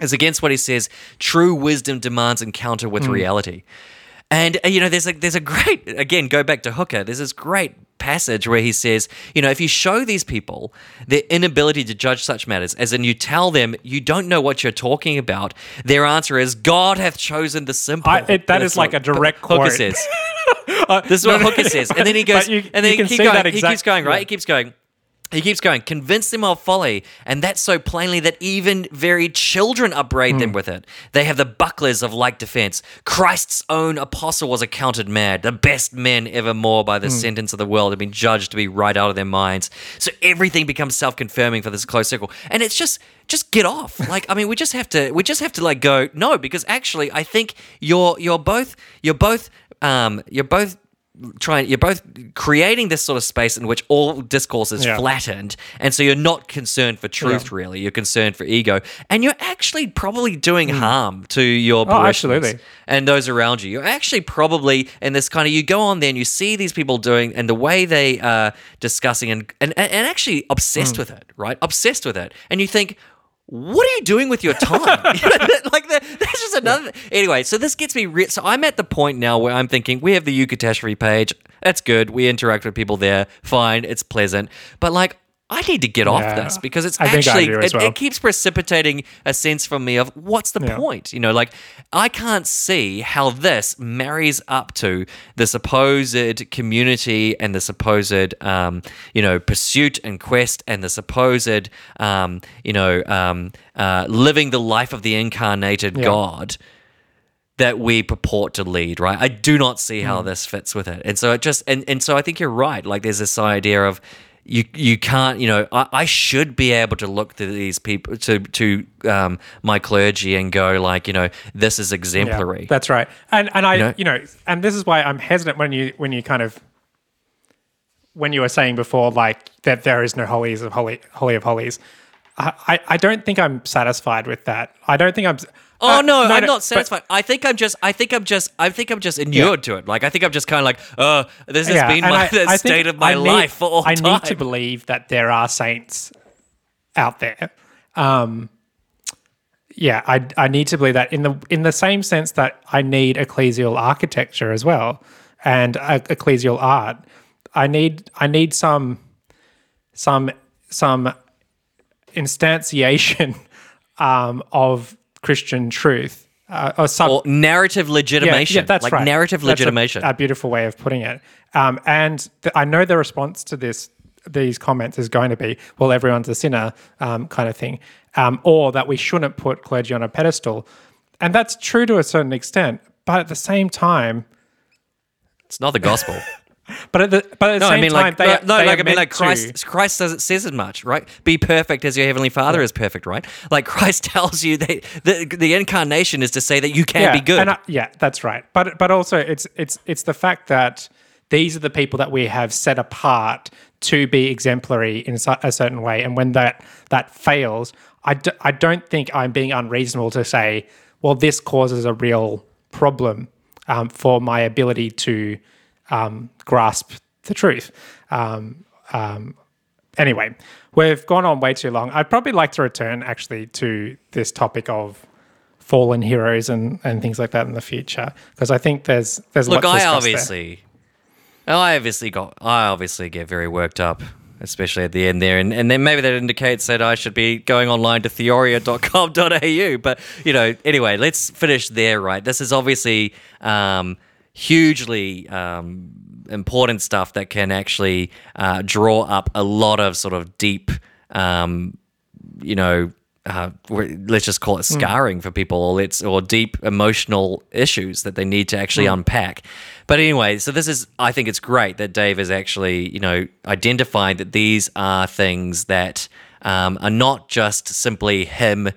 is against what he says true wisdom demands encounter with hmm. reality and uh, you know there's a there's a great again go back to hooker there's this great passage where he says you know if you show these people their inability to judge such matters as in you tell them you don't know what you're talking about their answer is god hath chosen the simple. I- it- That's is like a direct hooker quote. says. This is what no, no, hooker says. And then he goes you- and then he, can keep see going, that he keeps going right? Yeah. he keeps going He keeps going, convince them of folly, and that's so plainly that even very children upbraid them with it. They have the bucklers of like defense. Christ's own apostle was accounted mad. The best men evermore by the sentence of the world have been judged to be right out of their minds. So everything becomes self-confirming for this close circle. And it's just just get off. Like, I mean, we just have to we just have to like go, no, because actually I think you're you're both you're both um you're both trying you're both creating this sort of space in which all discourse is Yeah. flattened and so you're not concerned for truth Yeah. really you're concerned for ego and you're actually probably doing hmm. harm to your. Oh, absolutely. and those around you you're actually probably in this kind of you go on there and you see these people doing and the way they are discussing and and, and actually obsessed hmm. with it right obsessed with it and you think what are you doing with your time? like that, that's just another. Anyway, so this gets me. Re- so I'm at the point now where I'm thinking we have the Eucatastrophe page. That's good. We interact with people there. Fine, it's pleasant. But like, I need to get off this because it's I actually it, well. it keeps precipitating a sense from me of what's the Yeah. point? You know, like I can't see how this marries up to the supposed community and the supposed um, you know pursuit and quest and the supposed um, you know um, uh, living the life of the incarnated Yeah. God that we purport to lead, right? I do not see how this fits with it. And so it just and, and so I think you're right. Like there's this idea of you you can't, you know, I, I should be able to look to these people to to um, my clergy and go like, you know, this is Yeah, exemplary. that's right. And and I know? you know, and this is why I'm hesitant when you when you kind of when you were saying before like that there is no holies of holy holy of holies. I, I, I don't think I'm satisfied with that. I don't think I'm Oh uh, no, I'm no, not but- satisfied. I think I'm just, I think I'm just, I think I'm just inured to it. Like I think I'm just kind of like, oh, this has been my I- the I state of my I need- life for all I time. need to believe that there are saints out there. Um, yeah, I, I need to believe that in the in the same sense that I need ecclesial architecture as well and uh, ecclesial art. I need I need some some some instantiation um, of Christian truth uh, or some or narrative legitimation. Yeah, that's like right. narrative That's a- legitimation. A, beautiful way of putting it. Um, and th- I know the response to this, these comments is going to be, "Well, everyone's a sinner," um, kind of thing, um, or that we shouldn't put clergy on a pedestal, and that's true to a certain extent. But at the same time, it's not the gospel. but at the but at the No, seen I mean time, like they, no, no, they like I mean like to- Christ. Christ says it says as much, right? Be perfect as your heavenly Father is perfect, right? Like Christ tells you that the the incarnation is to say that you can yeah, be good. And I, yeah, that's right. But but also it's it's it's the fact that these are the people that we have set apart to be exemplary in a certain way, and when that that fails, I, d- I don't think I'm being unreasonable to say, well, this causes a real problem um, for my ability to um, grasp the truth. Um, um, anyway, we've gone on way too long. I'd probably like to return actually to this topic of fallen heroes and, and things like that in the future because I think there's there's Look, I obviously, I obviously got, I obviously get very worked up, especially at the end there, and and then maybe that indicates that I should be going online to theoria.com.au. But you know, anyway, let's finish there. Right, this is obviously um, hugely. Um, important stuff that can actually uh, draw up a lot of sort of deep um, you know, uh, let's just call it Hmm. scarring for people, or it's or deep emotional issues that they need to actually Hmm. unpack. But anyway, so this is, I think it's great that Dave is actually, you know, identified that these are things that um, are not just simply him.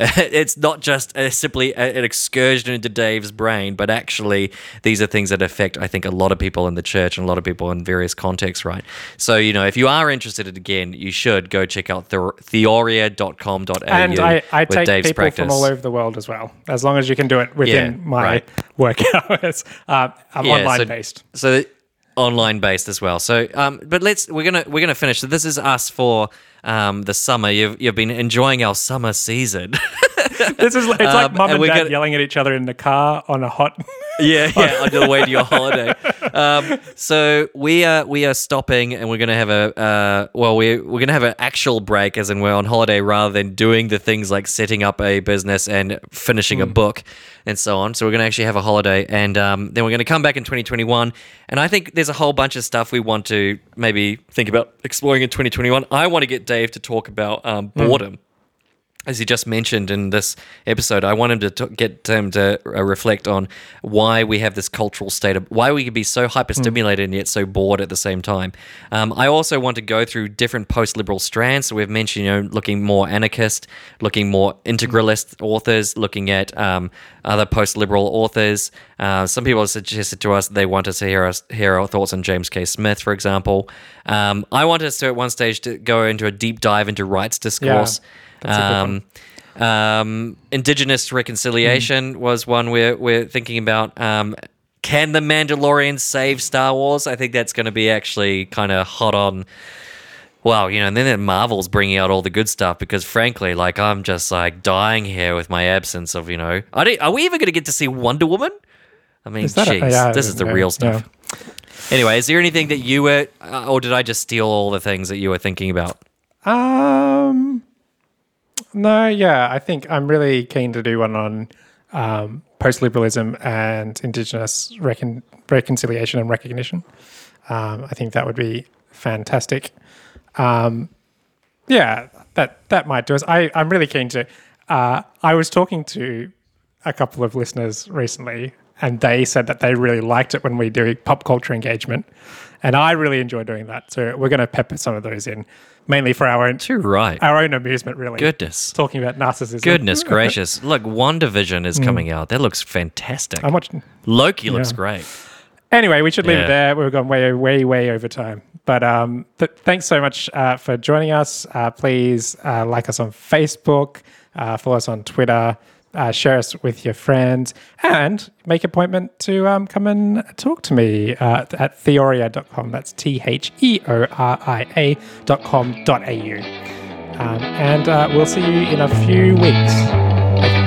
It's not just a, simply a- an excursion into Dave's brain, but actually these are things that affect, I think, a lot of people in the church and a lot of people in various contexts, right? So, you know, if you are interested again, you should go check out the- theoria.com.au and I, I with take Dave's people practice. from all over the world as well as long as you can do it within Yeah, my right. work hours uh, I'm Yeah, online so- based So online based as well. So, um, but let's we're gonna we're gonna finish. So this is us for um, the summer. You've you've been enjoying our summer season. this is like, it's like Um, mum and and dad gonna- yelling at each other in the car on a hot. yeah, yeah, on the way to your holiday. Um, so we are we are stopping, and we're gonna have a uh, well, we we're gonna have an actual break, as in we're on holiday, rather than doing the things like setting up a business and finishing a book and so on. So we're gonna actually have a holiday, and um, then we're gonna come back in 2021. And I think there's a whole bunch of stuff we want to maybe think about exploring in 2021. I want to get Dave to talk about um, boredom as he just mentioned in this episode, I want him to t- get him to uh, reflect on why we have this cultural state of why we can be so hyperstimulated and yet so bored at the same time. Um, I also want to go through different post-liberal strands. So we've mentioned, you know, looking more anarchist, looking more integralist authors, looking at um, other post-liberal authors. Uh, some people have suggested to us they want us to hear us hear our thoughts on James K. Smith, for example. Um, I want us to at one stage to go into a deep dive into rights discourse. That's a good Um, um, indigenous reconciliation was one we're we're thinking about. Um, can the Mandalorian save Star Wars? I think that's going to be actually kind of hot on. Well, you know, and then Marvel's bringing out all the good stuff because, frankly, like I'm just like dying here with my absence of, you know, I don't, are we ever going to get to see Wonder Woman? I mean, Is that a- jeez, yeah, this is the yeah, real stuff. Anyway, is there anything that you were, uh, or did I just steal all the things that you were thinking about? Um, no, yeah, I think I'm really keen to do one on um, post liberalism and Indigenous recon- reconciliation and recognition. Um, I think that would be fantastic. Um, yeah, that that might do us. I I'm really keen to. Uh, I was talking to a couple of listeners recently, and they said that they really liked it when we do pop culture engagement, and I really enjoy doing that. So we're going to pepper some of those in, mainly for our own Too right. our own amusement. Really, Goodness. talking about narcissism. Goodness gracious. Look, WandaVision is coming out. That looks fantastic. I'm watching. Loki looks Yeah. great. Anyway, we should leave Yeah. it there. We've gone way, way, way over time. But um, th- thanks so much uh, for joining us. Uh, please uh, like us on Facebook, uh, follow us on Twitter, uh, share us with your friends, and make appointment to um, come and talk to me uh, at theoria.com. That's T H E O R I A.com.au. Um, and uh, we'll see you in a few weeks.